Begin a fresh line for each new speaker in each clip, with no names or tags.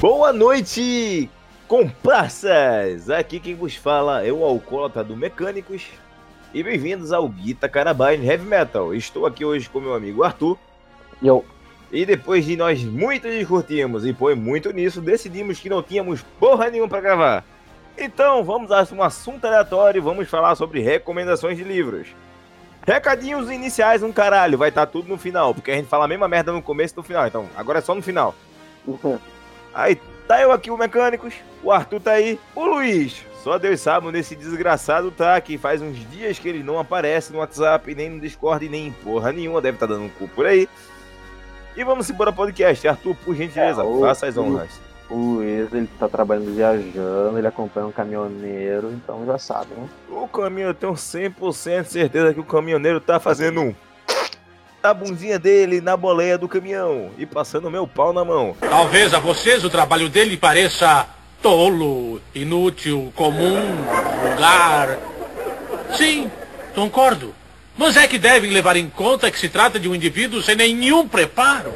Boa noite, comparsas! Aqui quem vos fala é o alcoólatra do Mecânicos e bem-vindos ao Guita Carabine Heavy Metal. Estou aqui hoje com meu amigo Arthur.
Eu.
E depois de nós muito discutirmos e foi muito nisso, decidimos que não tínhamos porra nenhuma para gravar. Então vamos a um assunto aleatório e vamos falar sobre recomendações de livros. Recadinhos iniciais, um caralho, vai estar tá tudo no final, porque a gente fala a mesma merda no começo e no final, então agora é só no final.
Uhum.
Aí tá eu aqui, o Mecânicos, o Arthur tá aí, o Luiz. Só Deus sabe onde esse desgraçado tá, que faz uns dias que ele não aparece no WhatsApp, nem no Discord, nem em porra nenhuma, deve estar tá dando um cu por aí. E vamos embora podcast. Arthur, por gentileza, é, faça as honras.
O Luiz, ele tá trabalhando viajando, ele acompanha um caminhoneiro, então já sabe, né?
O caminho, eu tenho 100% certeza que o caminhoneiro tá fazendo um a bundinha dele na boleia do caminhão e passando meu pau na mão.
Talvez a vocês o trabalho dele pareça tolo, inútil, comum, vulgar. Sim, concordo. Mas é que devem levar em conta que se trata de um indivíduo sem nenhum preparo.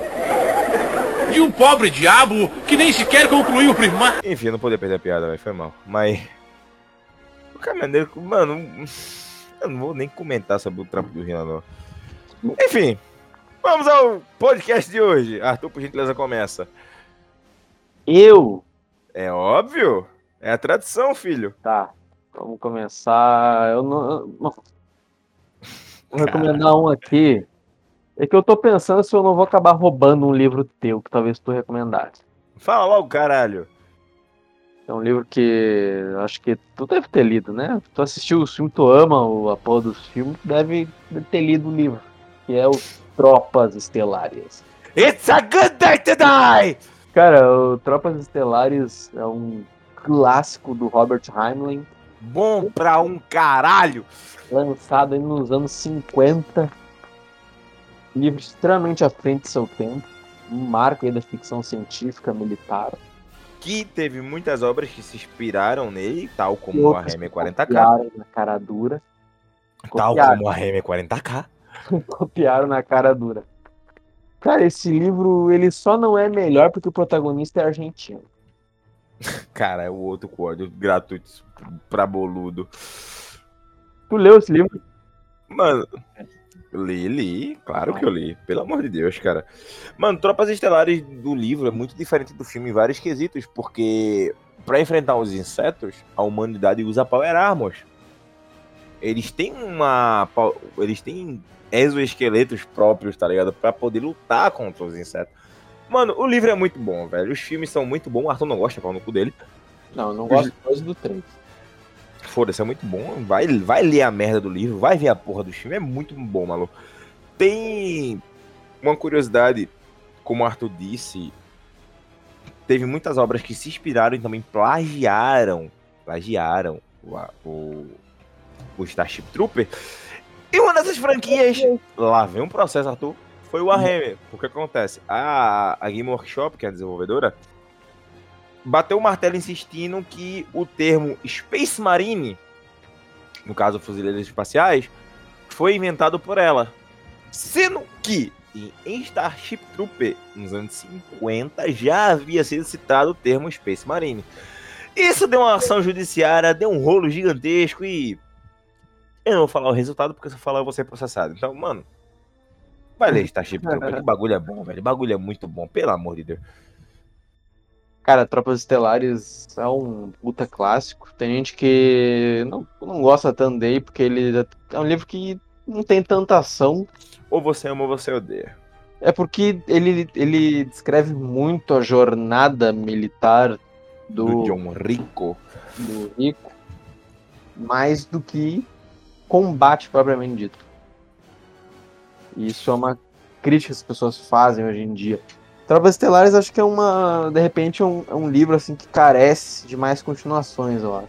De um pobre diabo que nem sequer concluiu o primário.
Enfim, não podia perder a piada, velho. Foi mal. Mas. O caminhoneiro, mano. Eu não vou nem comentar sobre o trampo do Renan, não. Enfim, vamos ao podcast de hoje. Arthur, por gentileza, começa.
Eu?
É óbvio. É a tradição, filho.
Tá, vamos começar. Eu não. Vou recomendar um aqui. É que eu tô pensando se eu não vou acabar roubando um livro teu, que talvez tu recomendasse.
Fala logo, caralho.
É um livro que acho que tu deve ter lido, né? Tu assistiu o filme, tu ama o apoio dos filmes, deve ter lido o livro que é o Tropas Estelares.
It's a good day to die!
Cara, o Tropas Estelares é um clássico do Robert Heinlein.
Bom pra um caralho!
Lançado nos anos 50. Livro extremamente à frente do seu tempo. Um marco aí da ficção científica militar.
Que teve muitas obras que se inspiraram nele, tal como o Warhammer 40k.
Na cara dura.
Tal como o Warhammer 40k.
Copiaram na cara dura. Cara, esse livro ele só não é melhor porque o protagonista é argentino.
Cara, é o outro código gratuito pra boludo.
Tu leu esse livro?
Mano, li, li, claro que eu li, pelo amor de Deus, cara. Mano, Tropas Estelares do livro é muito diferente do filme em vários quesitos, porque para enfrentar os insetos, a humanidade usa Power Armors. Eles têm uma. Eles têm exoesqueletos próprios, tá ligado? Pra poder lutar contra os insetos. Mano, o livro é muito bom, velho. Os filmes são muito bons. O Arthur não gosta, pau no cu dele.
Não, não gosto Os... do 3.
Foda-se, é muito bom. Vai, vai ler a merda do livro, vai ver a porra do filme. É muito bom, maluco. Tem uma curiosidade, como o Arthur disse, teve muitas obras que se inspiraram e também plagiaram, plagiaram o, o, o Starship Trooper. E uma dessas franquias, lá vem um processo, Arthur, foi o Warhammer. O que acontece? A, a Game Workshop, que é a desenvolvedora, bateu o martelo insistindo que o termo Space Marine, no caso fuzileiros espaciais, foi inventado por ela. Sendo que em Starship Trooper, nos anos 50, já havia sido citado o termo Space Marine. Isso deu uma ação judiciária, deu um rolo gigantesco e eu não vou falar o resultado, porque se eu falar eu vou ser processado. Então, mano, vai ler Starship Trooper, que bagulho é bom, velho. Bagulho é muito bom, pelo amor de Deus.
Cara, Tropas Estelares é um puta clássico. Tem gente que não, não gosta tanto dele, porque ele é um livro que não tem tanta ação.
Ou você ama ou você odeia.
É porque ele, ele descreve muito a jornada militar do,
do John Rico.
Do Rico. Mais do que combate propriamente dito. Isso é uma crítica que as pessoas fazem hoje em dia. Tropas Estelares acho que é uma, de repente, é um, é um livro assim que carece de mais continuações, eu acho.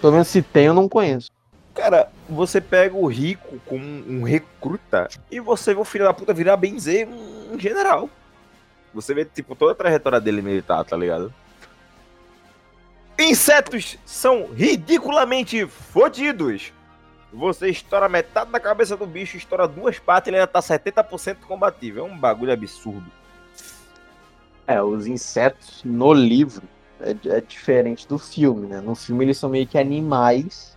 Pelo menos se tem, eu não conheço.
Cara, você pega o rico como um recruta e você vê o filho da puta virar benzer um general. Você vê, tipo, toda a trajetória dele militar, tá ligado? Insetos são ridiculamente fodidos. Você estoura metade da cabeça do bicho, estoura duas patas e ele ainda tá 70% combatível. É um bagulho absurdo.
É, os insetos no livro é, é diferente do filme, né? No filme eles são meio que animais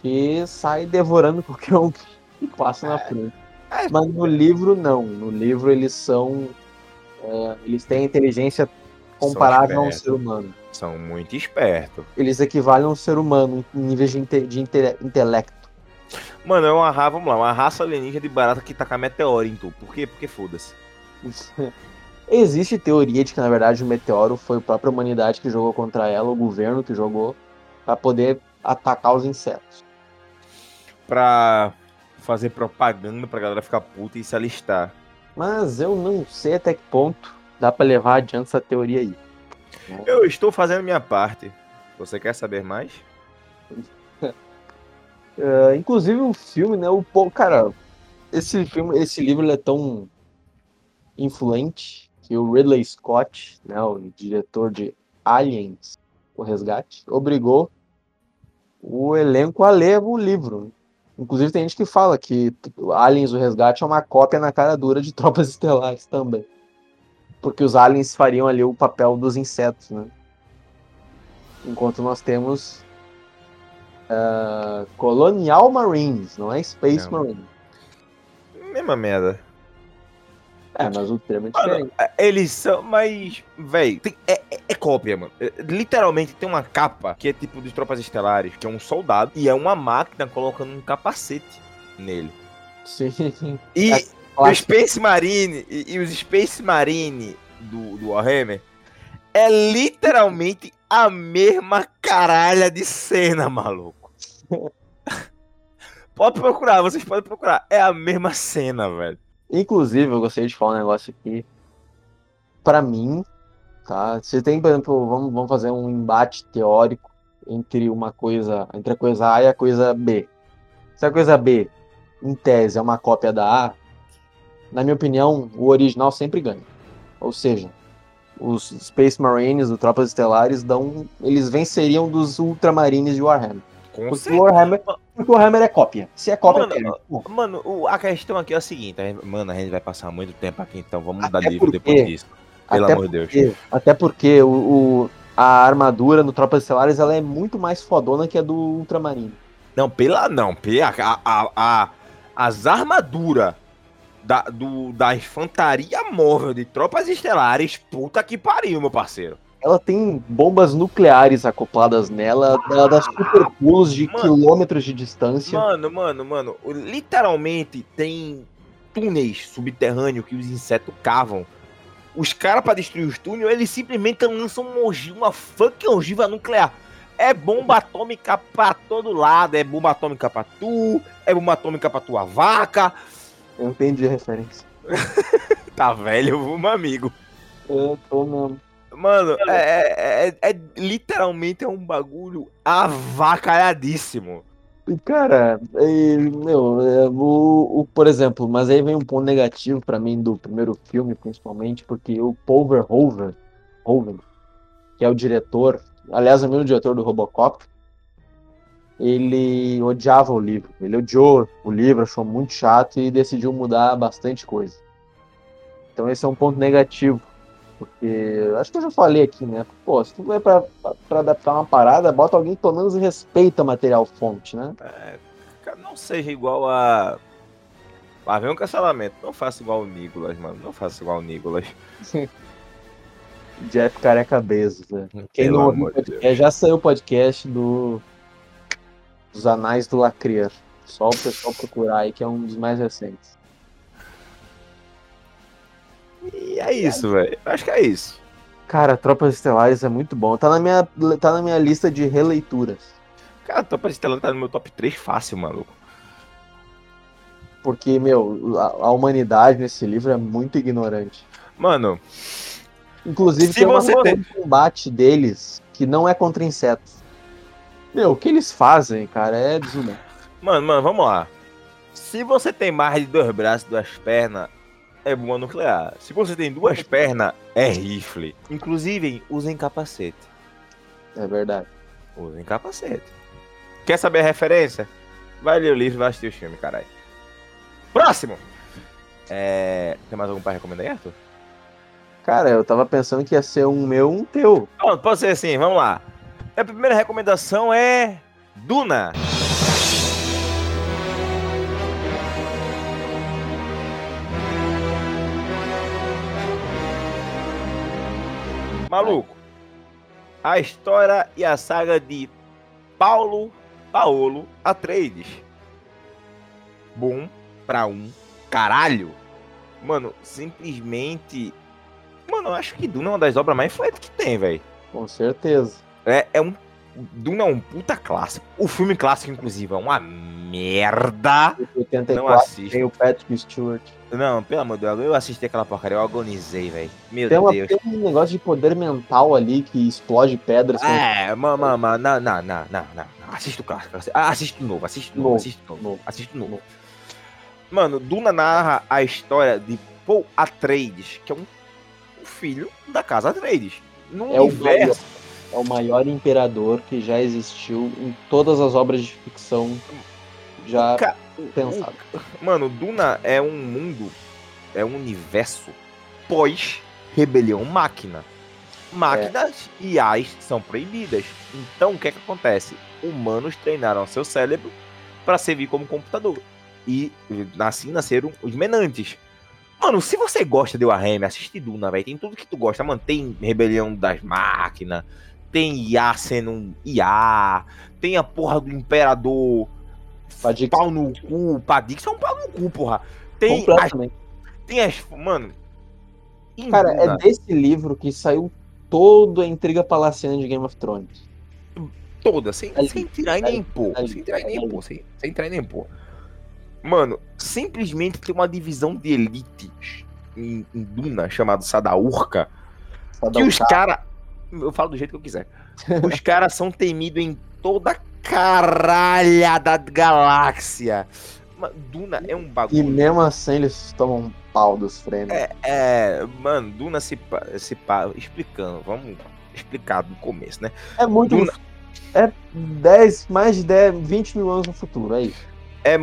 que saem devorando qualquer um que passa na frente.
É.
Mas no livro não. No livro eles são. é, eles têm inteligência comparável a um ser humano.
São muito espertos.
Eles equivalem a um ser humano em níveis de, inte- de inte- intelecto.
Mano, é uma raça, vamos lá, uma raça alienígena de barata que taca meteoro em tu. Por quê? Porque foda-se.
Existe teoria de que, na verdade, o meteoro foi a própria humanidade que jogou contra ela, o governo que jogou, para poder atacar os insetos.
Pra fazer propaganda pra galera ficar puta e se alistar.
Mas eu não sei até que ponto dá para levar adiante essa teoria aí.
Eu estou fazendo minha parte. Você quer saber mais?
É, inclusive o filme, né? O cara, esse filme, esse livro é tão influente que o Ridley Scott, né, o diretor de Aliens, o Resgate, obrigou o elenco a ler o livro. Inclusive tem gente que fala que Aliens, o Resgate é uma cópia na cara dura de Tropas Estelares também. Porque os aliens fariam ali o papel dos insetos, né? Enquanto nós temos ah, Colonial Marines, não é Space
Não.
Marine.
Mesma merda.
É, mas o termo é
Mano,
diferente.
é, Eles são, mas, véi, tem- é, é- é cópia, mano. É, Literalmente tem uma capa que é tipo de tropas estelares, que é um soldado e é uma máquina colocando um capacete nele.
Sim.
E
É,
o. Space Marine e, e os Space Marine do, do Warhammer é literalmente a mesma caralha de cena, maluco. Pode procurar, vocês podem procurar. É a mesma cena, velho.
Inclusive, eu gostaria de falar um negócio aqui. Pra mim, tá? Você tem, por exemplo, vamos, vamos fazer um embate teórico entre uma coisa, entre a coisa A e a coisa B. Se a coisa B, em tese, é uma cópia da A, na minha opinião, o original sempre ganha. Ou seja, os Space Marines do Tropas Estelares dão, eles venceriam dos Ultramarines de Warhammer.
Com
Porque o Warhammer, porque o Warhammer é cópia. Se é cópia,
Mano.
Pô,
Mano, a questão aqui é a seguinte, mano, a gente vai passar muito tempo aqui, então vamos
Até
dar livro
porque-
depois disso. Pelo amor de Deus.
Até porque o, o- a armadura no Tropas Estelares ela é muito mais fodona que a do Ultramarine.
Não, pela não, pela, a, a, a- as armaduras da, do, da infantaria móvel de tropas estelares, puta que pariu, meu parceiro.
Ela tem bombas nucleares acopladas nela, ela dá super pulos de
Mano.
quilômetros de distância.
Mano, mano, mano, literalmente tem túneis subterrâneos que os insetos cavam. Os caras, pra destruir os túneis, eles simplesmente lançam uma, ogiva, uma fucking ogiva nuclear. É bomba atômica pra todo lado. É bomba atômica pra tu, é bomba atômica pra tua vaca.
Eu entendi a referência.
Tá velho, meu amigo.
Eu tô mesmo.
Mano, é, é- é- literalmente é um bagulho avacalhadíssimo.
E, Cara, é, meu, é, o, o- por exemplo, mas aí vem um ponto negativo pra mim do primeiro filme, principalmente, porque o Paul Verhoeven, Verhoeven, que é o diretor, aliás, é o mesmo diretor do Robocop, ele odiava o livro. Ele odiou o livro, achou muito chato e decidiu mudar bastante coisa. Então esse é um ponto negativo. Porque acho que eu já falei aqui, né? Pô, se tu vai pra, pra adaptar uma parada, bota alguém que pelo menos respeita o material fonte, né?
Cara, Não seja igual a. Lá vem um cancelamento. Não faça igual o Nicolas, mano. Não faça igual o Nicolas.
Jeff Careca Bezos, né? Quem
Pelo
não ouviu podcast, já saiu o podcast do dos Anais do Lacrer. Só o pessoal procurar aí, que é um dos mais recentes.
E é isso, velho. Acho que é isso.
Cara, Tropas Estelares é muito bom. Tá na minha, tá na minha lista de releituras.
Cara, a Tropa Estelar tá no meu top 3 fácil, maluco.
Porque, meu, a, a humanidade nesse livro é muito ignorante.
Mano,
Inclusive, tem uma de combate deles que não é contra insetos. Meu, o que eles fazem, cara, é desumano.
mano, mano, vamos lá. Se você tem mais de dois braços e duas pernas, é bomba nuclear. Se você tem duas pernas, é rifle. Inclusive, usem capacete.
É verdade.
Usem capacete. Quer saber a referência? Vai ler o livro e vai assistir o filme, caralho. Próximo! É... Tem mais algum pra recomendar aí, Arthur?
Cara, eu tava pensando que ia ser um meu, um teu.
Pronto, pode ser assim, vamos lá. A primeira recomendação é Duna. Maluco, a história e a saga de Paulo Paolo Atreides. Bom pra um caralho. Mano, simplesmente. Mano, eu acho que Duna é uma das obras mais influentes que tem, velho.
Com certeza.
É, é um. Duna é um puta clássico. O filme clássico, inclusive, é uma merda.
84
Não assisto.
tem o Patrick Stewart.
Não, pelo amor de Deus, eu assisti aquela porcaria, eu agonizei, velho. Meu
Tem, uma,
Deus.
tem um negócio de poder mental ali que explode pedras.
É, mano, mano, não, não, não, não, não. Assiste o clássico. assi- ah, de novo, assiste de novo, assiste de novo,
novo.
Mano, Duna narra a história de Paul Atreides, que é um, um filho da casa Atreides. No
É o
universo.
É o maior imperador que já existiu em todas as obras de ficção já
Ca-
pensadas.
Mano, Duna é um mundo, é um universo pós-rebelião máquina. Máquinas e AIs são proibidas. Então, o que é que acontece? Humanos treinaram seu cérebro para servir como computador. E assim nasceram os menantes. Mano, se você gosta de Warhammer, assiste Duna, velho. Tem tudo que tu gosta. Mano, tem Rebelião das Máquinas, tem IA sendo um IA, tem a porra do Imperador
Padix
pau no cu, Padix é um pau no cu, porra. Tem as, tem as. Mano.
Cara, é desse livro que saiu toda a intriga palaciana de Game of Thrones.
toda, sem,
ali,
sem tirar e nem pôr. Sem tirar e nem pôr. Sem, sem tirar e nem pôr. Mano, simplesmente tem uma divisão de elites em, em Duna chamada Sadaurca.
Pra dar
Que os caras. Eu falo do jeito que eu quiser. Os caras são temidos em toda a caralha da galáxia. Duna é um
E
bagulho.
mesmo assim eles tomam um pau dos frenos.
É, é, mano, Duna se, se explicando, vamos explicar do começo, né?
É muito.
Duna-
É 10, mais de 10, 20 mil anos no futuro, é isso.
É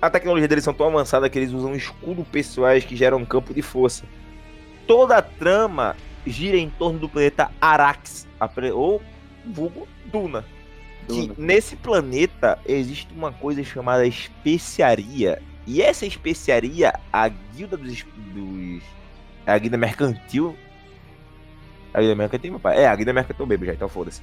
a tecnologia deles são tão avançada que eles usam escudos pessoais que geram um campo de força. Toda a trama gira em torno do planeta Arax, ou vulgo Duna. Que
Duna.
nesse planeta existe uma coisa chamada especiaria. E essa especiaria, a guilda dos, dos a guilda mercantil. A guilda mercantil, meu pai? É, a guilda mercantil bebo já, então foda-se.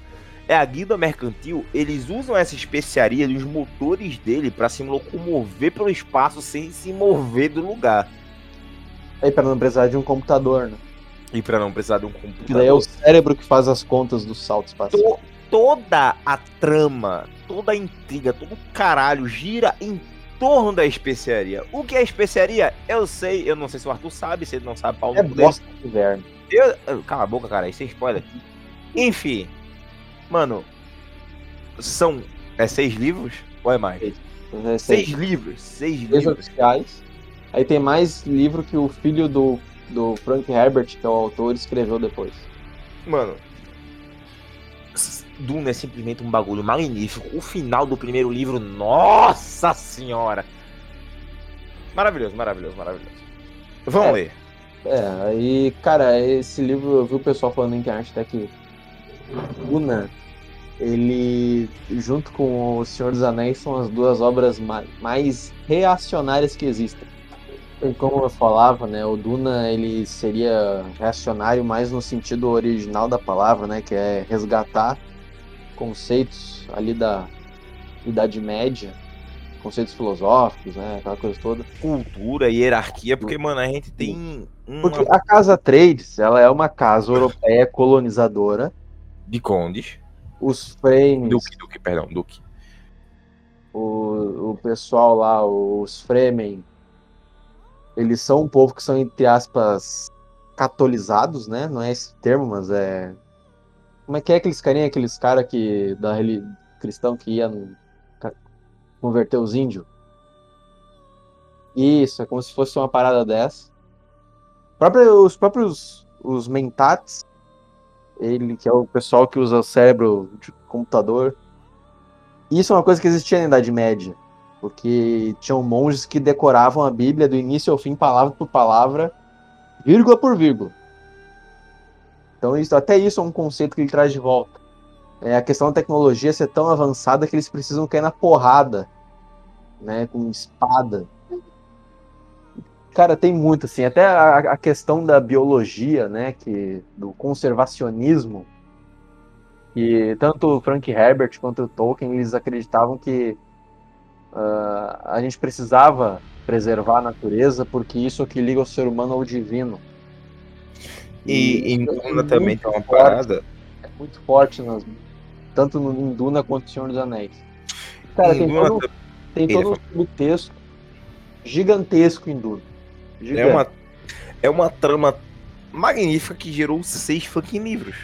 É a guilda mercantil, eles usam essa especiaria dos motores dele pra se locomover pelo espaço sem se mover do lugar.
Aí pra não precisar de um computador, né?
E pra não precisar de um
Que
computador.
daí é o cérebro que faz as contas do salto espacial.
To- toda a trama, toda a intriga, todo o caralho gira em torno da especiaria. O que é especiaria? Eu sei, eu não sei se o Arthur sabe, se ele não sabe, Paulo.
É bosta de inverno.
Eu, eu- cala a boca, cara, isso é spoiler. Enfim, mano, são é seis livros ou é mais?
É,
Seis
seis,
livros, seis
seis
livros.
oficiais. Aí tem mais livro que o filho do, do Frank Herbert, que é o autor, escreveu depois.
Mano, Duna é simplesmente um bagulho magnífico. O final do primeiro livro, nossa senhora! Maravilhoso, maravilhoso, maravilhoso. Vamos
É.
ler.
É, aí, cara, esse livro eu vi o pessoal falando na internet até que Duna, ele, junto com O Senhor dos Anéis, são as duas obras ma- mais reacionárias que existem. Como eu falava, né, o Duna, ele seria reacionário mais no sentido original da palavra, né, que é resgatar conceitos ali da Idade Média, conceitos filosóficos, né, aquela coisa toda.
Cultura e hierarquia, porque, mano, a gente tem uma
Porque a Casa Trades, ela é uma casa europeia colonizadora.
de condes.
Os frames,
Duque, Duque, perdão, Duque.
o, o pessoal lá, os Fremen, eles são um povo que são, entre aspas, catolizados, né? Não é esse termo, mas é. Como é que é aqueles carinha, aqueles caras que. da reli... cristão que ia converter os índios? Isso, é como se fosse uma parada dessa. Próprio- os próprios os mentats, ele que é o pessoal que usa o cérebro de computador. Isso é uma coisa que existia na Idade Média, porque tinham monges que decoravam a Bíblia do início ao fim, palavra por palavra, vírgula por vírgula. Então isso, até isso é um conceito que ele traz de volta. É a questão da tecnologia ser tão avançada que eles precisam cair na porrada, né, com espada. Cara, tem muito assim, até a, a questão da biologia, né, que do conservacionismo, e tanto o Frank Herbert quanto o Tolkien eles acreditavam que uh, a gente precisava preservar a natureza porque isso é o que liga o ser humano ao divino.
E, em Duna também tem uma forte, parada.
É muito forte, nas, tanto no, em Duna quanto no Senhor dos Anéis. Cara, tem Duna, todo, tem todo um subtexto gigantesco em Duna.
É uma, é uma trama magnífica que gerou seis fucking livros.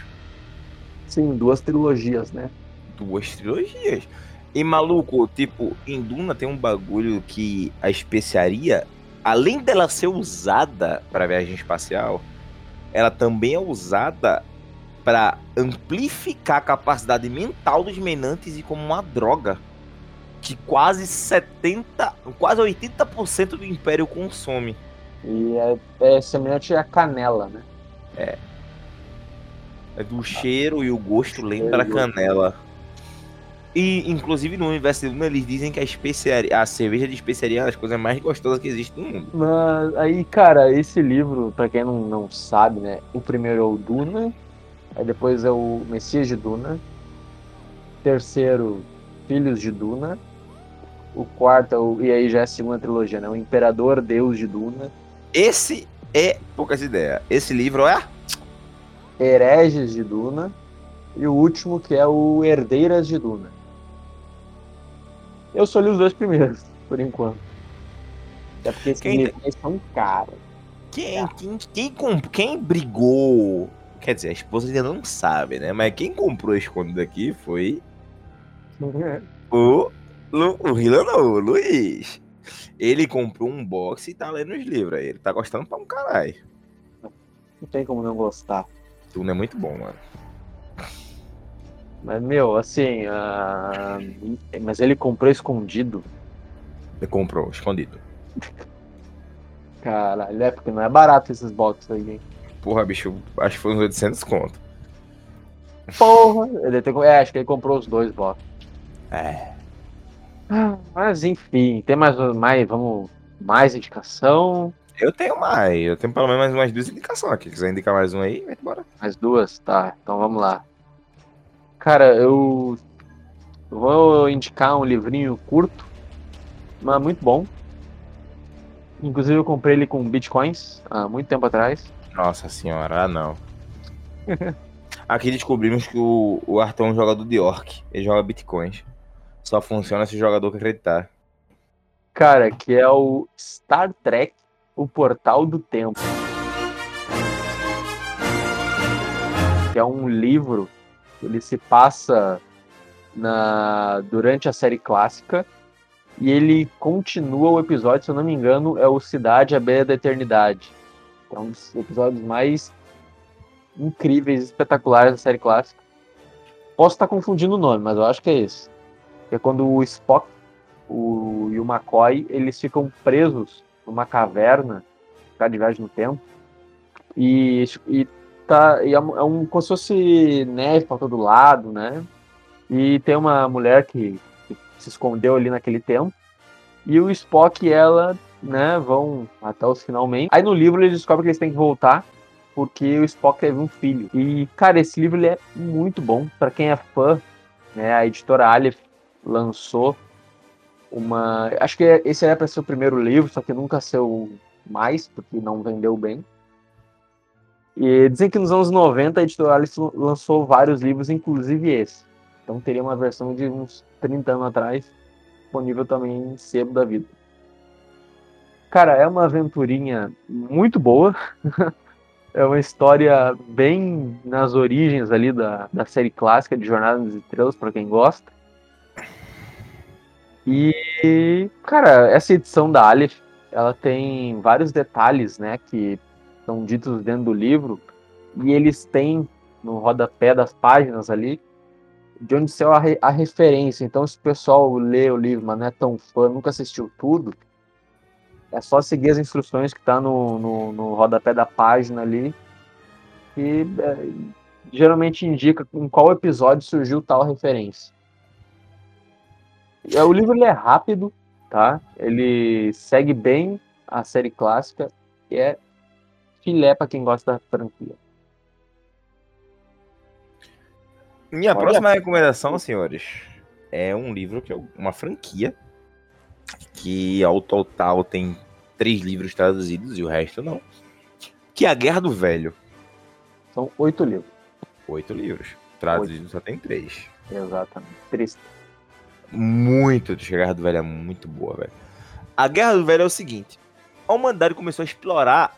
Sim, duas trilogias, né?
Duas trilogias. E maluco, tipo, em Duna tem um bagulho que a especiaria, além dela ser usada para viagem espacial, ela também é usada para amplificar a capacidade mental dos menantes e como uma droga que quase 70, quase 80% do império consome.
E é, é semelhante à canela, né?
É. É do cheiro e o gosto lembra a canela. E, inclusive, no universo de Duna, eles dizem que a, especiaria, a cerveja de especiaria é uma das coisas mais gostosas que existe no mundo.
Mas, aí, cara, esse livro, pra quem não, não sabe, né? O primeiro é o Duna, aí depois é o Messias de Duna, terceiro, Filhos de Duna, o quarto, é o, e aí já é a segunda trilogia, né? O Imperador Deus de Duna.
Esse é poucas ideias. Esse livro é.
Hereges de Duna. E o último, que é o Herdeiras de Duna. Eu só li os dois primeiros, por enquanto. Até porque esses quem livros são caros.
Quem, quem, quem, quem, quem brigou. Quer dizer, a esposa ainda não sabe, né? Mas quem comprou escondido aqui foi. o. Lu, o Hila não, o Luiz. Ele comprou um box e tá lendo os livros aí. Ele tá gostando pra um caralho.
Não tem como não gostar.
Tudo é muito bom, mano.
Mas, meu, assim. Uh... Mas ele comprou escondido.
Ele comprou, escondido.
Caralho, é porque não é barato esses boxes aí, hein?
Porra, bicho, acho que foi uns 800 conto.
Porra! Ele tem... É, acho que ele comprou os dois boxes.
É.
Ah, mas enfim, tem mais, mais, vamos, mais indicação.
Eu tenho mais, eu tenho pelo menos mais umas duas indicações aqui. Quiser indicar mais uma aí, vai embora.
Mais duas? Tá, então vamos lá. Cara, eu vou indicar um livrinho curto, mas muito bom. Inclusive eu comprei ele com bitcoins há muito tempo atrás.
Nossa senhora, ah não. Aqui descobrimos que o, o Arthur é um jogador de Orc. Ele joga bitcoins. Só funciona se o jogador acreditar.
Cara, que é o Star Trek, o Portal do Tempo. Que é um livro ele se passa na durante a série clássica e ele continua o episódio, se eu não me engano, é o Cidade à Beira da Eternidade. É um dos episódios mais incríveis, espetaculares da série clássica. Posso estar confundindo o nome, mas eu acho que é esse. É quando o Spock o, e o McCoy eles ficam presos numa caverna, ficar de viagem no tempo, e, e tá. E é, um, é um como se fosse neve para todo lado, né? E tem uma mulher que, que, se escondeu ali naquele tempo. E o Spock e ela, né, vão até os finalmente. Aí no livro eles descobrem que eles têm que voltar porque o Spock teve um filho. E, cara, esse livro é muito bom. para quem é fã, né, a editora Aleph lançou uma. Acho que esse era para ser o primeiro livro, só que nunca saiu mais, porque não vendeu bem. E dizem que nos anos 90 a editora Alice lançou vários livros, inclusive esse. Então teria uma versão de uns 30 anos atrás, disponível também em sebo da vida. Cara, é uma aventurinha muito boa. é uma história bem nas origens ali da, da série clássica de Jornada nas Estrelas, para quem gosta. E, cara, essa edição da Aleph, ela tem vários detalhes, né, que são ditos dentro do livro, e eles têm no rodapé das páginas ali de onde saiu a, re a referência. Então, se o pessoal lê o livro, mas não é tão fã, nunca assistiu tudo, é só seguir as instruções que tá no, no, no rodapé da página ali. E é, geralmente indica em qual episódio surgiu tal referência. O livro ele é rápido, tá? Ele segue bem a série clássica e é filé pra quem gosta da franquia.
Minha
Olha.
próxima recomendação, senhores, é um livro que é uma franquia que ao total tem três livros traduzidos e o resto não. Que é a Guerra do Velho.
São oito livros.
Oito livros. Traduzidos só tem três.
Exatamente. Triste.
Muito. A Guerra do Velho é muito boa, velho. A Guerra do Velho é o seguinte: a humanidade começou a explorar,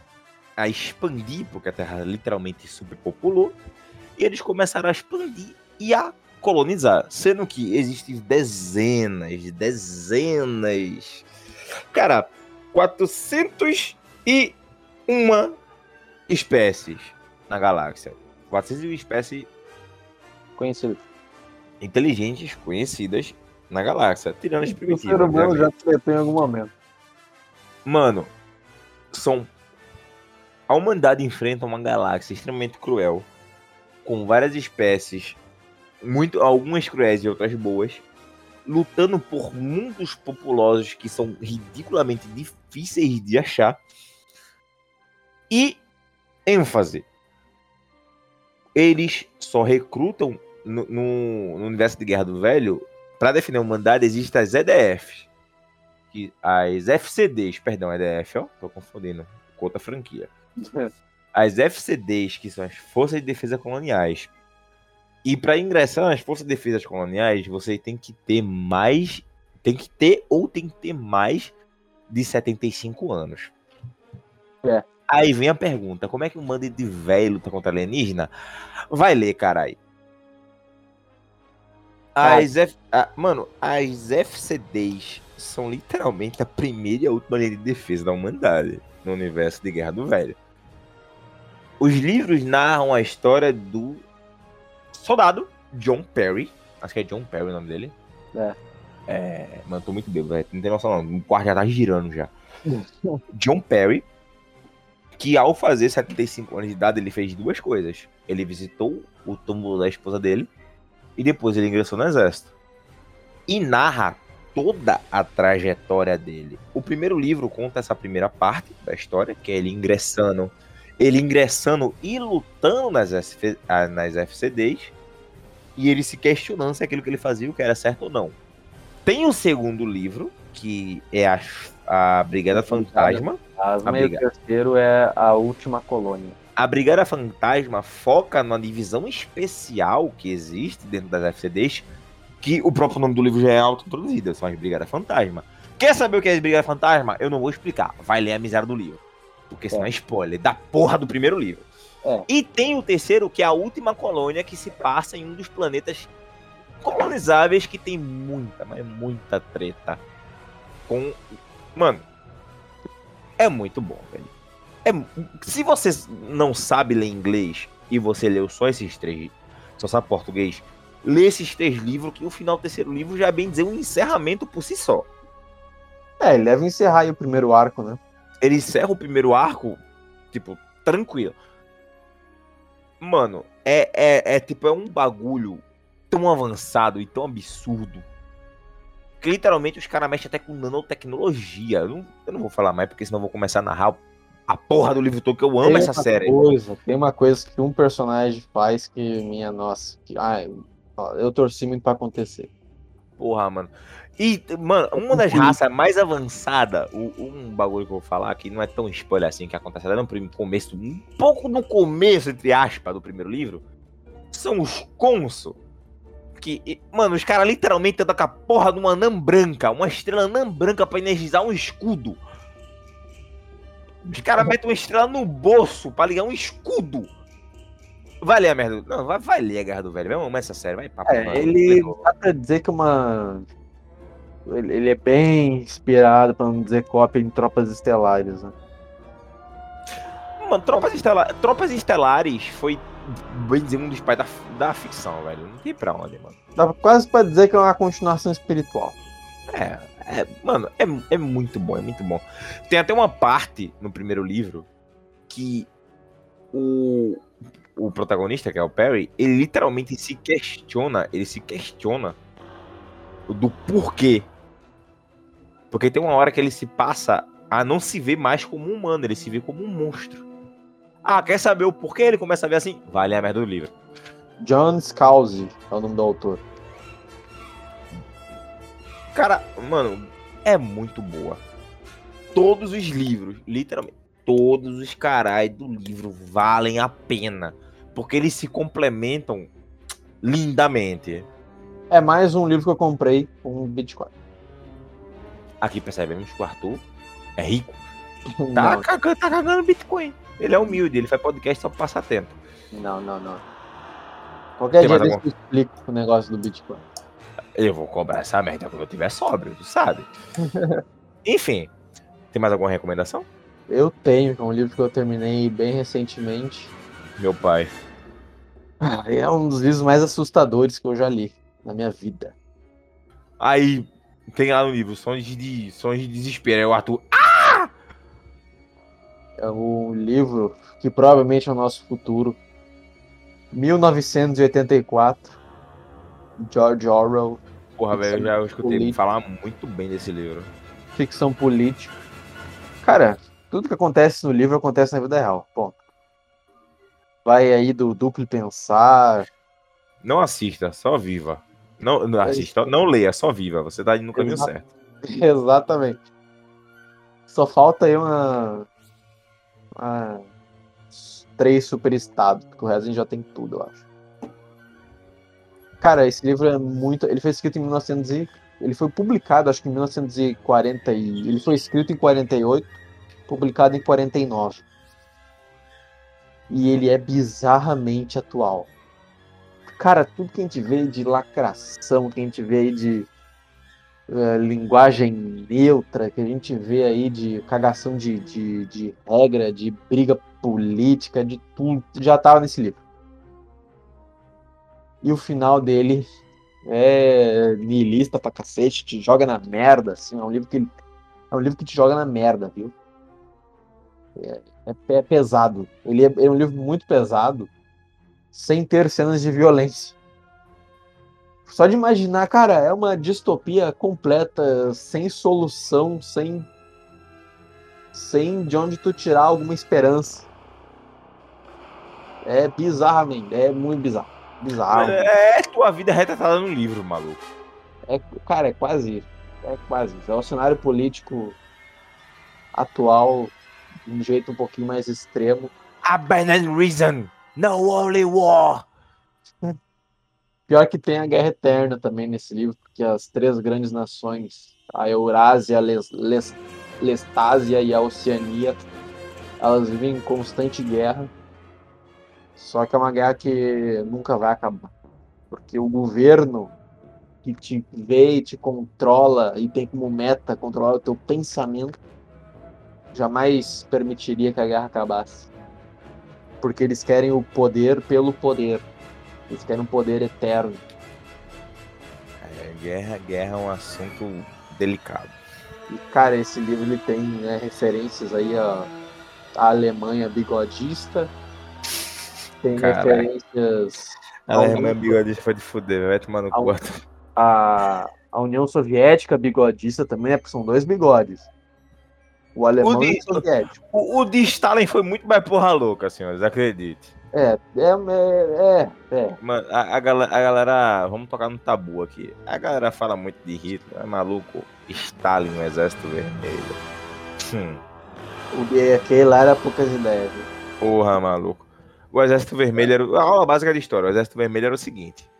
a expandir, porque a Terra literalmente superpopulou, e eles começaram a expandir e a colonizar. Sendo que existem dezenas, dezenas. Cara, 401 espécies na galáxia. 401 espécies
Conhecido.
inteligentes conhecidas na galáxia, tirando as
O
primitivas.
ser humano já tretou em algum momento.
Mano, são. A humanidade enfrenta uma galáxia extremamente cruel, com várias espécies, muito, algumas cruéis e outras boas, lutando por mundos populosos que são ridiculamente difíceis de achar. E ênfase. Eles só recrutam no, no- no universo de Guerra do Velho. Para definir a humanidade, existem as EDFs que as FCDs, perdão, EDF, ó, tô confundindo com outra franquia. As FCDs, que são as Forças de Defesa Coloniais. E para ingressar nas Forças de Defesa Coloniais, você tem que ter mais, tem que ter ou tem que ter mais de 75 anos.
É.
Aí vem a pergunta, como é que um bando de velho luta contra alienígena? Vai ler, carai. As F... ah, mano, as FCDs são literalmente a primeira e a última linha de defesa da humanidade no universo de Guerra do Velho. Os livros narram a história do soldado John Perry. Acho que é John Perry o nome dele.
É.
É, mano, tô muito bêbado, velho. Não tem noção não. O quarto já tá girando já. John Perry, que ao fazer 75 anos de idade, ele fez duas coisas. Ele visitou o túmulo da esposa dele e depois ele ingressou no exército. E narra toda a trajetória dele. O primeiro livro conta essa primeira parte da história, que é ele ingressando, ele ingressando e lutando nas, ah, nas FCDs, e ele se questionando se aquilo que ele fazia o que era certo ou não. Tem o segundo livro, que é a, a Brigada Fantasma.
Asma e o terceiro é a última colônia.
A Brigada Fantasma foca na divisão especial que existe dentro das FCDs, que o próprio nome do livro já é auto-introduzido, são as Brigada Fantasma. Quer saber o que é as Brigada Fantasma? Eu não vou explicar, vai ler a miséria do livro. Porque senão é spoiler da porra do primeiro livro.
É.
E tem o terceiro, que é a última colônia que se passa em um dos planetas colonizáveis que tem muita, mas muita treta. Com. Mano, é muito bom, velho. É, se você não sabe ler inglês e você leu só esses três, só sabe português, lê esses três livros que o final do terceiro livro já é bem dizer um encerramento por si só.
É, ele deve encerrar aí o primeiro arco, né?
Ele encerra o primeiro arco, tipo, tranquilo. Mano, é, é, é tipo, é um bagulho tão avançado e tão absurdo que literalmente os caras mexem até com nanotecnologia. Eu não, eu não vou falar mais porque senão eu vou começar a narrar a porra do livro todo que eu amo
Tem
essa série.
Coisa, tem uma coisa que um personagem faz que, minha nossa, que, ai, eu torci muito pra acontecer.
Porra, mano. E, mano, uma das raças mais avançadas, um bagulho que eu vou falar que não é tão spoiler assim, que acontece até no prim- começo, um pouco no começo, entre aspas, do primeiro livro, são os Conso. Que, e, mano, os caras literalmente andam com a porra de uma anã branca, uma estrela anã branca pra energizar um escudo. Os caras metem uma estrela no bolso pra ligar um escudo. Vai ler a merda. Não, vai, vai ler a Guerra do Velho. Vamos essa série. Vai papo.
É, ele dá pra dizer que uma. Ele, ele é bem inspirado, pra não dizer cópia, em tropas estelares, né?
Mano, Tropas, Estela- Tropas Estelares foi, bem dizer, um dos pais da, da ficção, velho. Não tem pra onde, mano.
Dá quase pra dizer que é uma continuação espiritual.
É, é, mano, é, é muito bom, é muito bom. Tem até uma parte no primeiro livro que o, o protagonista, que é o Perry, ele literalmente se questiona, ele se questiona do porquê. Porque tem uma hora que ele se passa a não se ver mais como um humano, ele se vê como um monstro. Ah, quer saber o porquê? Ele começa a ver assim, vale a merda do livro.
John Scalzi é o nome do autor.
Cara, mano, é muito boa. Todos os livros, literalmente, todos os carai do livro valem a pena. Porque eles se complementam lindamente.
É mais um livro que eu comprei com Bitcoin.
Aqui percebemos que o Arthur é rico. Tá cagando, tá cagando Bitcoin. Ele é humilde, ele faz podcast só pra passar tempo.
não, não, não. Qualquer
Tem
dia desse eu explico o negócio do Bitcoin.
Eu vou cobrar essa merda quando eu tiver sóbrio, tu sabe? Enfim, tem mais alguma recomendação?
Eu tenho, é um livro que eu terminei bem recentemente.
Meu pai.
Ah, É um dos livros mais assustadores que eu já li na minha vida.
Aí tem lá no livro Sons de, Sons de Desespero. Aí o Arthur.
É um livro que provavelmente é o nosso futuro. 1984. George Orwell,
Porra, velho, eu já escutei
Político.
falar muito bem desse livro.
ficção política. Cara, tudo que acontece no livro acontece na vida real. Ponto. Vai aí do duplo pensar.
Não assista, só viva. Não, não assista, não leia, só viva. Você tá indo no caminho
Exato.
certo.
Exatamente. Só falta aí uma. uma três super estados, porque o resto a gente já tem tudo, eu acho. Cara, esse livro é muito. Ele foi escrito em 1900 e... Ele foi publicado, acho que em 1940 e... Ele foi escrito em 48, publicado em 49. E ele é bizarramente atual. Cara, tudo que a gente vê de lacração, que a gente vê aí de eh, linguagem neutra, que a gente vê aí de cagação de, de, de regra, de briga política, de tudo, já tava nesse livro. E o final dele é niilista pra cacete, te joga na merda, assim, é um livro que é um livro que te joga na merda, viu? É, é- é pesado. Ele é, é um livro muito pesado, sem ter cenas de violência. Só de imaginar, cara, é uma distopia completa, sem solução, sem sem de onde tu tirar alguma esperança. É bizarramente, é muito bizarro. Bizarro.
É, é tua vida retratada no livro, maluco.
É, cara, é quase isso. É quase isso. É o cenário político atual um jeito um pouquinho mais extremo.
Abandoned reason, no only war.
Pior que tem a Guerra Eterna também nesse livro, porque as três grandes nações, a Eurásia, a Les, Les, Lestásia e a Oceania, elas vivem em constante guerra. Só que é uma guerra que nunca vai acabar. Porque o governo que te vê e te controla e tem como meta controlar o teu pensamento jamais permitiria que a guerra acabasse. Porque eles querem o poder pelo poder. Eles querem um poder eterno.
É, guerra, guerra é um assunto delicado.
E, cara, esse livro ele tem né, referências aí à, à Alemanha bigodista. Tem referências
A
mundo.
bigodista foi de fuder, vai tomar no
Ao-
quarto.
à, à União Soviética bigodista também, né? Porque são dois bigodes. O alemão
O
e
de-
o soviético.
O, o de Stalin foi muito mais porra louca, senhores, acredite.
É, é, é, é, é.
Mano, a, a, galera, a galera. Vamos tocar no tabu aqui. A galera fala muito de Hitler, é maluco. Stalin no Exército Vermelho. Hum,
O, aquele lá era poucas ideias. viu?
porra, maluco. O Exército Vermelho era. A aula básica de história. O Exército Vermelho era o seguinte: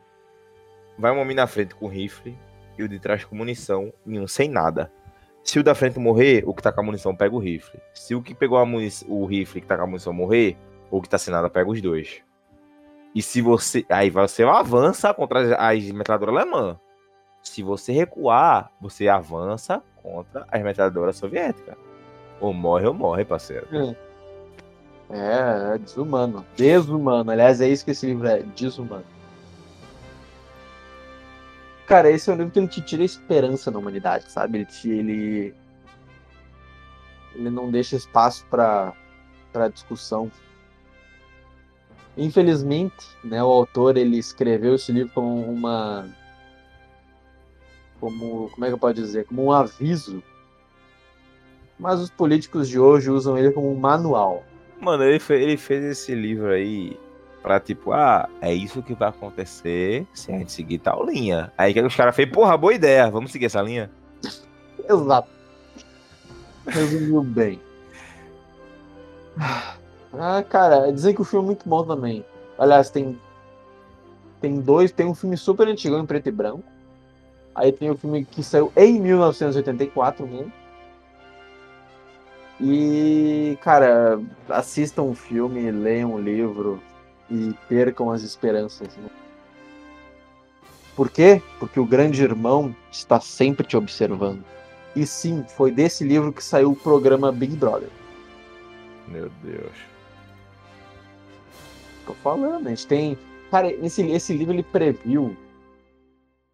vai um homem na frente com rifle e o de trás com munição e um sem nada. Se o da frente morrer, o que tá com a munição pega o rifle. Se o que pegou a munição, o rifle que tá com a munição morrer, o que tá sem nada pega os dois. E se você. Aí você avança contra as, as metralhadoras alemãs. Se você recuar, você avança contra as metralhadoras soviéticas. Ou morre ou morre, parceiro.
É, é desumano. Desumano. Aliás, é isso que esse livro é, desumano. Cara, esse é um livro que ele te tira esperança na humanidade, sabe? Ele te, ele, ele não deixa espaço pra para discussão. Infelizmente, né, o autor ele escreveu esse livro como uma como como é que eu posso dizer, como um aviso. Mas os políticos de hoje usam ele como um manual.
Mano, ele fez, ele fez esse livro aí pra tipo, ah, é isso que vai acontecer se a gente seguir tal linha. Aí que os caras fez, porra, boa ideia, vamos seguir essa linha.
Exato. Resumiu bem. Ah, cara, dizem que o filme é muito bom também. Aliás, tem tem dois, tem um filme super antigo em preto e branco. Aí tem o filme que saiu em 1984 mesmo. E, cara, assistam o filme, leiam o livro e percam as esperanças. Né? Por quê? Porque o grande irmão está sempre te observando. E sim, foi desse livro que saiu o programa Big Brother.
Meu Deus.
Tô falando, a gente tem. Cara, esse, esse livro ele previu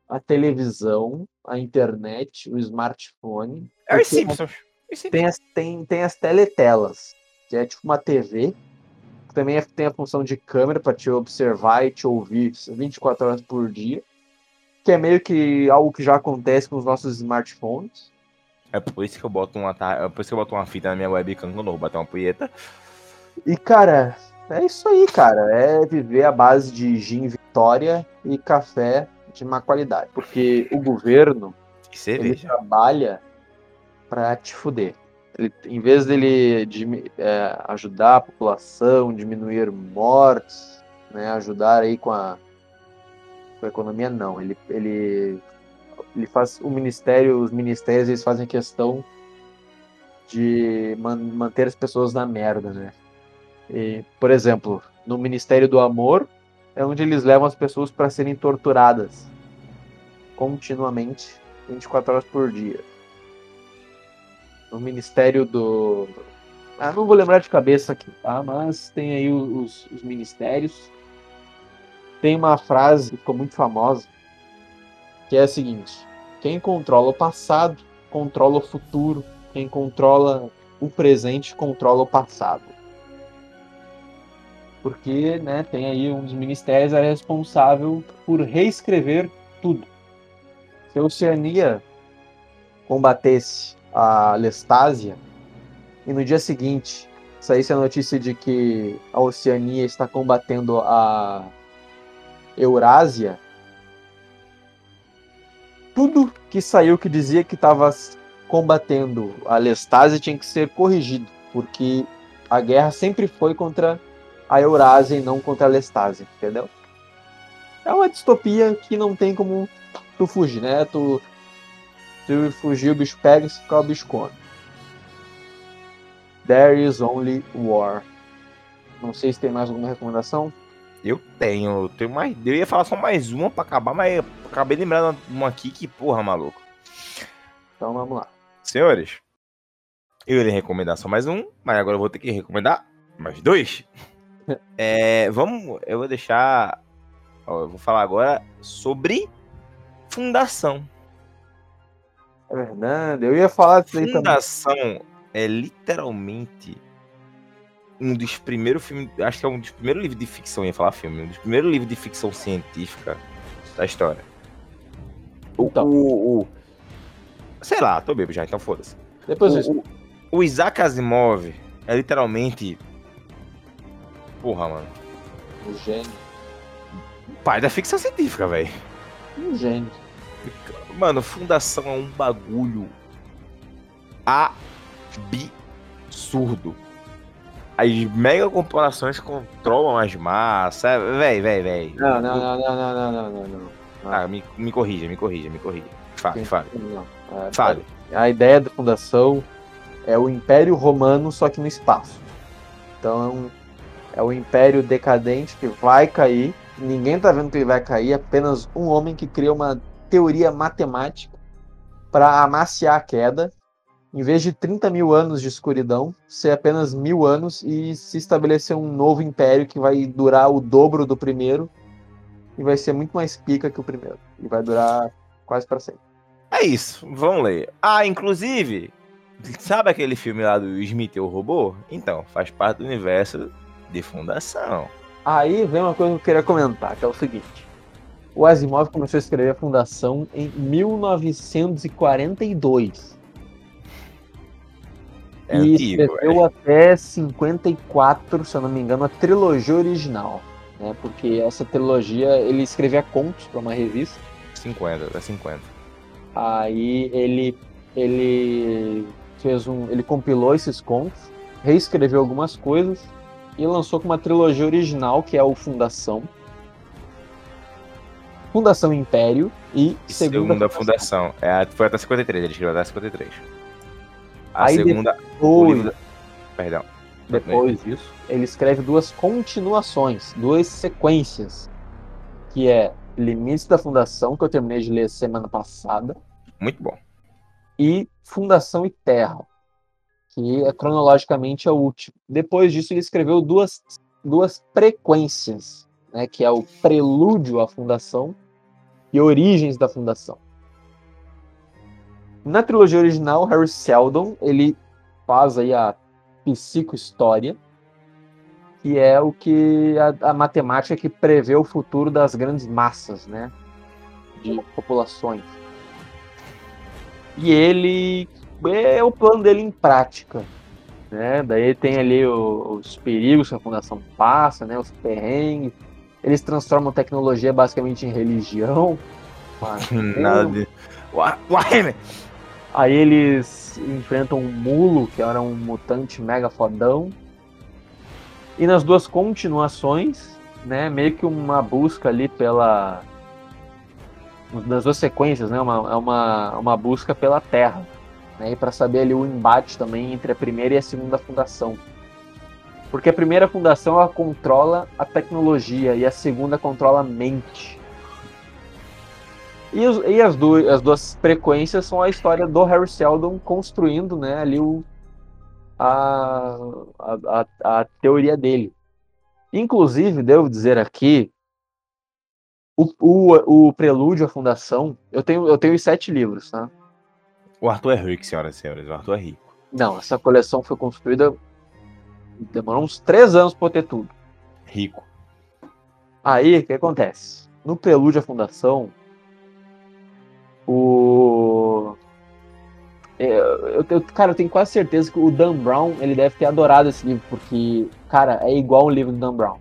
a televisão, a internet, o smartphone.
É os Simpsons.
Tem as, tem, tem as teletelas, que é tipo uma TV. Que também é, tem a função de câmera para te observar e te ouvir 24 horas por dia. Que é meio que algo que já acontece com os nossos smartphones.
É por isso que eu boto uma, é por isso que eu boto uma fita na minha webcam quando eu vou bater uma punheta.
E, cara, é isso aí, cara. É viver à base de gin Vitória e café de má qualidade. Porque o governo ele trabalha para te fuder. Ele, em vez dele de, é, ajudar a população, diminuir mortes, né, ajudar aí com a, com a economia, não. Ele, ele ele faz o ministério, os ministérios eles fazem questão de man, manter as pessoas na merda, né? E, por exemplo, no Ministério do Amor é onde eles levam as pessoas para serem torturadas continuamente, 24 horas por dia. No Ministério do ah, não vou lembrar de cabeça aqui, tá? Mas tem aí os, os ministérios. Tem uma frase que ficou muito famosa, que é a seguinte: quem controla o passado controla o futuro, quem controla o presente controla o passado. Porque, né, tem aí um dos ministérios é responsável por reescrever tudo. Se a Oceania combatesse a Lestásia e no dia seguinte saísse a notícia de que a Oceania está combatendo a Eurásia, tudo que saiu que dizia que estava combatendo a Lestásia tinha que ser corrigido, porque a guerra sempre foi contra a Eurásia e não contra a Lestásia, entendeu? É uma distopia que não tem como tu fugir, né? Tu, tu fugir, o bicho pega e se ficar o bicho come. There is only war. Não sei se tem mais alguma recomendação.
Eu tenho, eu tenho mais. Eu ia falar só mais uma pra acabar, mas acabei lembrando uma aqui que, porra, maluco.
Então vamos lá.
Senhores, eu ia recomendar só mais um, mas agora eu vou ter que recomendar mais dois. é, vamos, eu vou deixar. Ó, eu vou falar agora sobre Fundação.
É verdade, eu ia falar disso aí
Fundação é literalmente um dos primeiros filmes, acho que é um dos primeiros livros de ficção, ia falar filme, um dos primeiros livros de ficção científica da história. O, então. o, o sei lá, tô bebo já, então foda-se.
Depois
o, o, o Isaac Asimov é literalmente porra, mano.
O gênio.
O pai da ficção científica, velho.
Um gênio.
Mano, Fundação é um bagulho absurdo as mega corporações controlam as massas. Véi, véi, véi.
Não, não, não, não, não, não, não, não.
Ah, me, me corrija, me corrija, me corrija. Fale, fale. É, fale.
A ideia da fundação é o Império Romano, só que no espaço. Então é um império decadente que vai cair. Ninguém tá vendo que ele vai cair, apenas um homem que cria uma teoria matemática para amaciar a queda em vez de 30 mil anos de escuridão, ser apenas mil anos e se estabelecer um novo império que vai durar o dobro do primeiro e vai ser muito mais pica que o primeiro. E vai durar quase para sempre.
É isso, vamos ler. Ah, inclusive, sabe aquele filme lá do Smith e o Robô? Então, faz parte do universo de Fundação.
Aí vem uma coisa que eu queria comentar, que é o seguinte. O Asimov começou a escrever a Fundação em 1942.
É
e
antigo,
escreveu até 54, se eu não me engano, a trilogia original. Né? Porque essa trilogia, ele escrevia contos para uma revista.
50, é 50.
Aí ele, ele fez um. ele compilou esses contos, reescreveu algumas coisas e lançou com uma trilogia original, que é o Fundação. Fundação Império e
E
Segunda,
segunda, fundação. É, a- foi até 53, ele escreveu até 53. A
Aí
segunda.
Depois,
da- Perdão.
depois disso, ele escreve duas continuações, duas sequências, que é Limites da Fundação, que eu terminei de ler semana passada,
Muito bom.
e Fundação e Terra, que é cronologicamente a última. Depois disso, ele escreveu duas, duas frequências, né, que é o Prelúdio à Fundação e Origens da Fundação. Na trilogia original, Harry Seldon ele faz aí a psicohistória, que é o que a, a matemática que prevê o futuro das grandes massas, né, de populações. E ele é o plano dele em prática. Né? Daí tem ali o- os perigos que a fundação passa, né? os perrengues. Eles transformam tecnologia basicamente em religião.
Nada de. Uai,
Aí eles enfrentam um mulo, que era um mutante mega fodão. E nas duas continuações, né, meio que uma busca ali pela. Nas duas sequências, né, uma, é uma, uma busca pela Terra. Né, e para saber ali o embate também entre a primeira e a segunda fundação. Porque a primeira fundação ela controla a tecnologia e a segunda controla a mente. E, os- e as, as duas frequências são a história do Harry Seldon construindo né, ali o, a, a, a, a teoria dele. Inclusive, devo dizer aqui, o, o, o Prelúdio à Fundação, eu tenho, eu tenho os sete livros, tá?
O Arthur é rico, senhoras e senhores. O Arthur é rico.
Não, essa coleção foi construída. Demorou uns três anos para ter tudo.
Rico.
Aí, o que acontece? No Prelúdio à Fundação, o. é, Eu, eu- cara, eu tenho quase certeza que o Dan Brown ele deve ter adorado esse livro, porque, cara, é igual um livro do Dan Brown.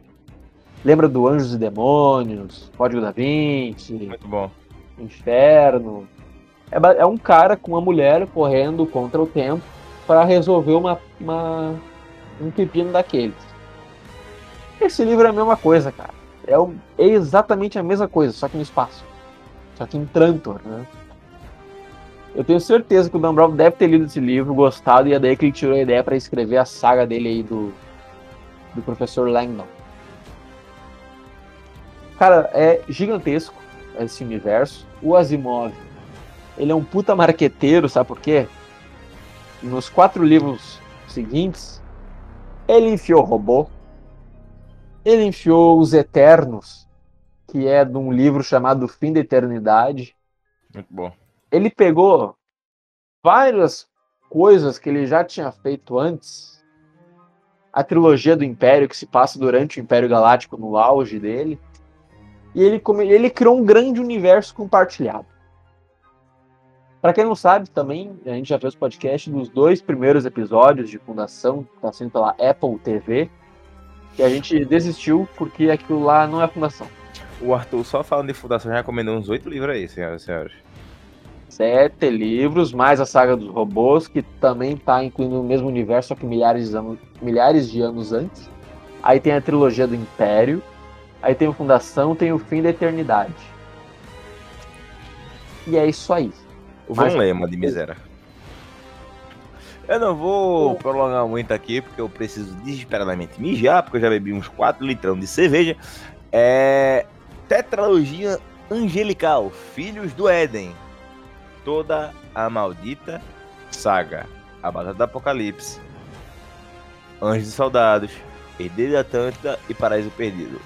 Lembra do Anjos e Demônios, Código da Vinci,
Muito bom.
Inferno. É, é um cara com uma mulher correndo contra o tempo para resolver uma, uma- um pepino daqueles. Esse livro é a mesma coisa, cara. É, o- é exatamente a mesma coisa, só que no espaço. Só que em Trantor, né? Eu tenho certeza que o Dan Brown deve ter lido esse livro, gostado, e é daí que ele tirou a ideia para escrever a saga dele aí do, do Professor Langdon. Cara, é gigantesco esse universo. O Asimov, ele é um puta marqueteiro, sabe por quê? Nos quatro livros seguintes, ele enfiou robô, ele enfiou os Eternos, que é de um livro chamado Fim da Eternidade.
Muito bom.
Ele pegou várias coisas que ele já tinha feito antes. A trilogia do Império, que se passa durante o Império Galáctico no auge dele. E ele, ele criou um grande universo compartilhado. Para quem não sabe, também, a gente já fez podcast dos dois primeiros episódios de Fundação, que está sendo pela Apple TV, que a gente desistiu porque aquilo lá não é Fundação.
O Arthur, só falando de fundação, já recomendou uns oito livros aí, senhoras e senhores.
Sete livros, mais a saga dos robôs, que também está incluindo o mesmo universo, só que milhares de, anos, milhares de anos antes. Aí tem a trilogia do Império. Aí tem o Fundação, tem o Fim da Eternidade. E é isso aí. Mas-
Van Lema de miséria. Eu não vou prolongar muito aqui, porque eu preciso desesperadamente mijar, porque eu já bebi uns 4 litrão de cerveja. É. Tetralogia Angelical, Filhos do Éden. Toda a maldita saga. A Batalha do Apocalipse. Anjos e Soldados. Herdeiro da Atlântida e Paraíso Perdido.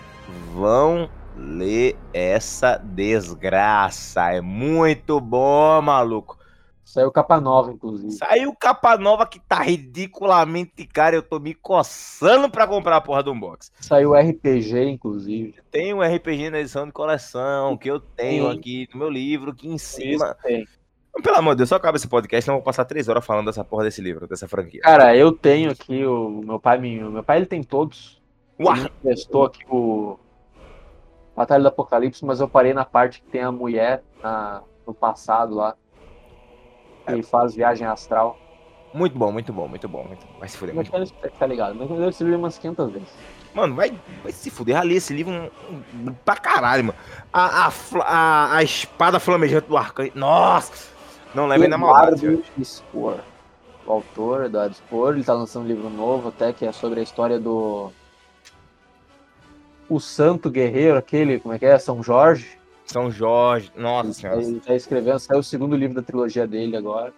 Vão ler essa desgraça. É muito bom, maluco.
Saiu capa nova, inclusive.
Saiu capa nova que tá ridiculamente cara. Eu tô me coçando pra comprar a porra do unbox.
Saiu RPG, inclusive.
Tem um RPG na edição de coleção que eu tenho
Sim.
aqui no meu livro, que em cima.
Isso.
Pelo amor de Deus, só acaba esse podcast, não vou passar três horas falando dessa porra desse livro, dessa franquia.
Cara, eu tenho aqui o meu pai, me- o meu pai ele tem todos.
Uau!
Ele emprestou aqui o Batalha do Apocalipse, mas eu parei na parte que tem a mulher na- no passado lá.
É.
Que faz viagem astral.
Muito bom, muito bom, muito bom. Muito bom. Vai se fuder,
Mas
muito bom.
tá ligado? Mas eu esse livro umas 500 vezes.
Mano, vai, vai se fuder. Já li esse livro um, um- pra caralho, mano. A, a, a, a espada flamejante do arcanjo. Nossa! Não levem na maldade,
Spor. O autor, Eduardo Spor, ele tá lançando um livro novo até, que é sobre a história do... O Santo Guerreiro, aquele, como é que é? São Jorge.
São Jorge. Nossa senhora.
Ele tá escrevendo, saiu o segundo livro da trilogia dele agora.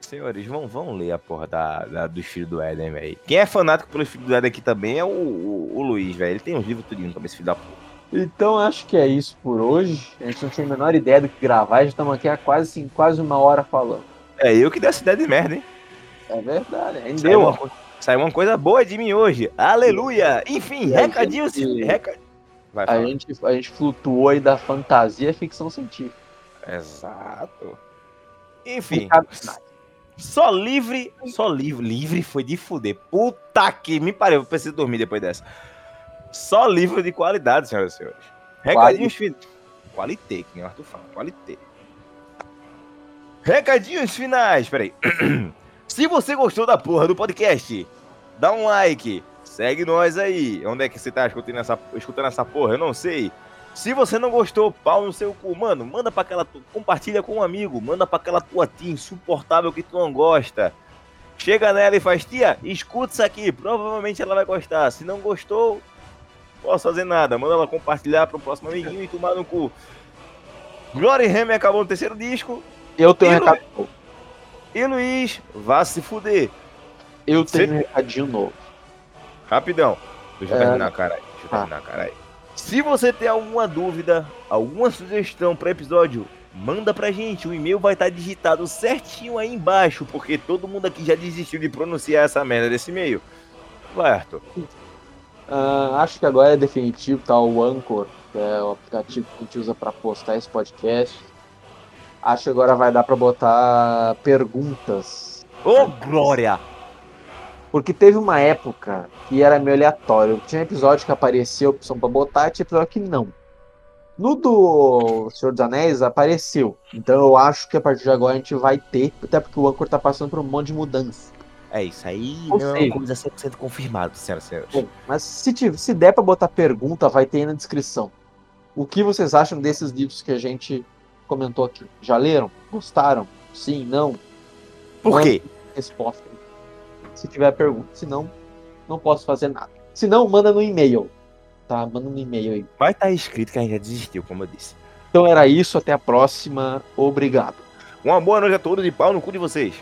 Senhores, vão, vão ler a porra da, da, dos filhos do Éden, velho. Quem é fanático pelos filhos do Éden aqui também é o, o, o Luiz, velho. Ele tem uns livros tudinho também, esse filho da porra.
Então acho que é isso por hoje. A gente não tinha a menor ideia do que gravar, já estamos aqui há quase, assim, quase uma hora falando.
É eu que dei essa ideia de merda, hein?
É verdade, ainda
uma,
deu.
co- saiu uma coisa boa de mim hoje. Aleluia! Enfim, recadinhos. Reca... Vai
A gente, a gente flutuou aí da fantasia à ficção científica.
Exato. Enfim, só livre, só livre. Livre foi de fuder. Puta que me pariu, eu preciso dormir depois dessa. Só livro de qualidade, senhoras e senhores. Recadinhos finais. Qualité, que nem o Arthur fala. Qualité. Recadinhos finais, peraí. Se você gostou da porra do podcast, dá um like, segue nós aí. Onde é que você tá escutando essa, escutando essa porra? Eu não sei. Se você não gostou, pau no seu cu, mano, manda pra aquela. Compartilha com um amigo, manda pra aquela tua tia insuportável que tu não gosta. Chega nela e faz, tia, escuta isso aqui, provavelmente ela vai gostar. Se não gostou, posso fazer nada. Manda ela compartilhar pro próximo amiguinho e tomar no cu. Glory Hammer acabou no terceiro disco.
Eu tenho um
E
recado novo.
E Luiz, vá se fuder.
Eu tenho um recadinho novo.
Rapidão. Deixa eu
É.
terminar, caralho. Deixa eu
Tá.
terminar, caralho. Se você tem alguma dúvida, alguma sugestão para episódio, manda pra gente. O e-mail vai estar digitado certinho aí embaixo, porque todo mundo aqui já desistiu de pronunciar essa merda desse e-mail. Vai, Arthur.
Ah, acho que agora é definitivo, tá? O Anchor, que é o aplicativo que a gente usa para postar esse podcast. Acho que agora vai dar para botar perguntas.
Ô, Glória!
Porque teve uma época que era meio aleatório. Tinha episódio que aparecia a opção para botar, tinha episódio que não. No do Senhor dos Anéis apareceu. Então eu acho que a partir de agora a gente vai ter, até porque o Anchor tá passando por um monte de mudança.
É isso aí,
Ou
não é
seja-
uma coisa 100% confirmado, senhoras e senhores.
Bom, mas se, tiver- se der para botar pergunta, vai ter aí na descrição. O que vocês acham desses livros que a gente comentou aqui? Já leram? Gostaram? Sim? Não?
Por quê?
Resposta. Se tiver pergunta. Se não, não posso fazer nada. Se não, manda no e-mail. Tá? Manda no e-mail aí.
Vai estar escrito que a gente já desistiu, como eu disse.
Então era isso. Até a próxima. Obrigado.
Uma boa noite a todos e pau no cu de vocês.